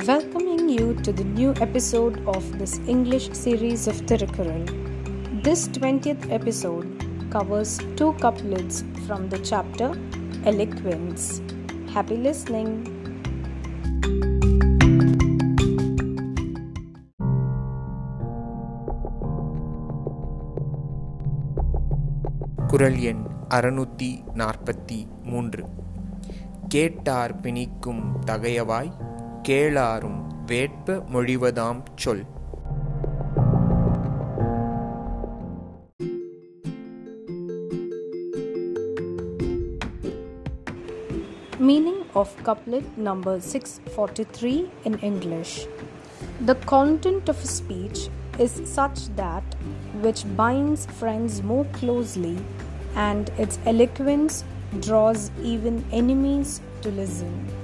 welcoming you to the new episode of this English series of Tirukkural. This 20th episode covers two couplets from the chapter Eloquence. Happy listening! குரல் எண் அறுநூற்றி நாற்பத்தி மூன்று கேட்டார் பிணிக்கும் தகையவாய் கேளாரும் வேட்ப மொழிவதாம் சொல் Meaning of couplet number 643 in English. The content of a speech is such that which binds friends more closely and its eloquence draws even enemies to listen.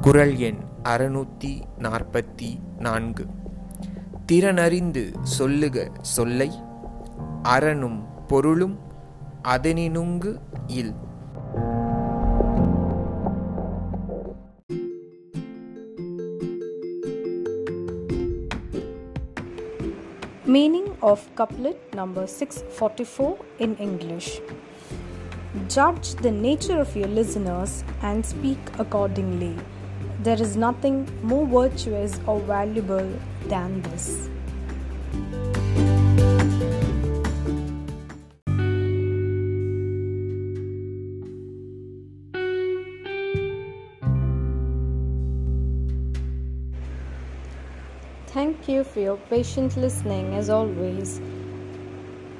குரல் எண் அறுநூற்றி நாற்பத்தி நான்கு திறனறிந்து சொல்லுக சொல்லை அரணும் பொருளும் அதனினுங்கு இல் Meaning of couplet number 644 in English. Judge the nature of your listeners and speak accordingly. There is nothing more virtuous or valuable than this. Thank you for your patient listening as always.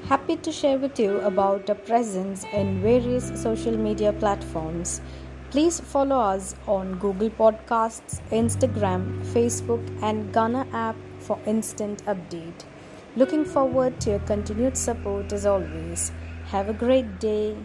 Happy to share with you about our presence in various social media platforms. Please follow us on Google Podcasts, Instagram, Facebook, and Gaana app for instant update. Looking forward to your continued support as always. Have a great day.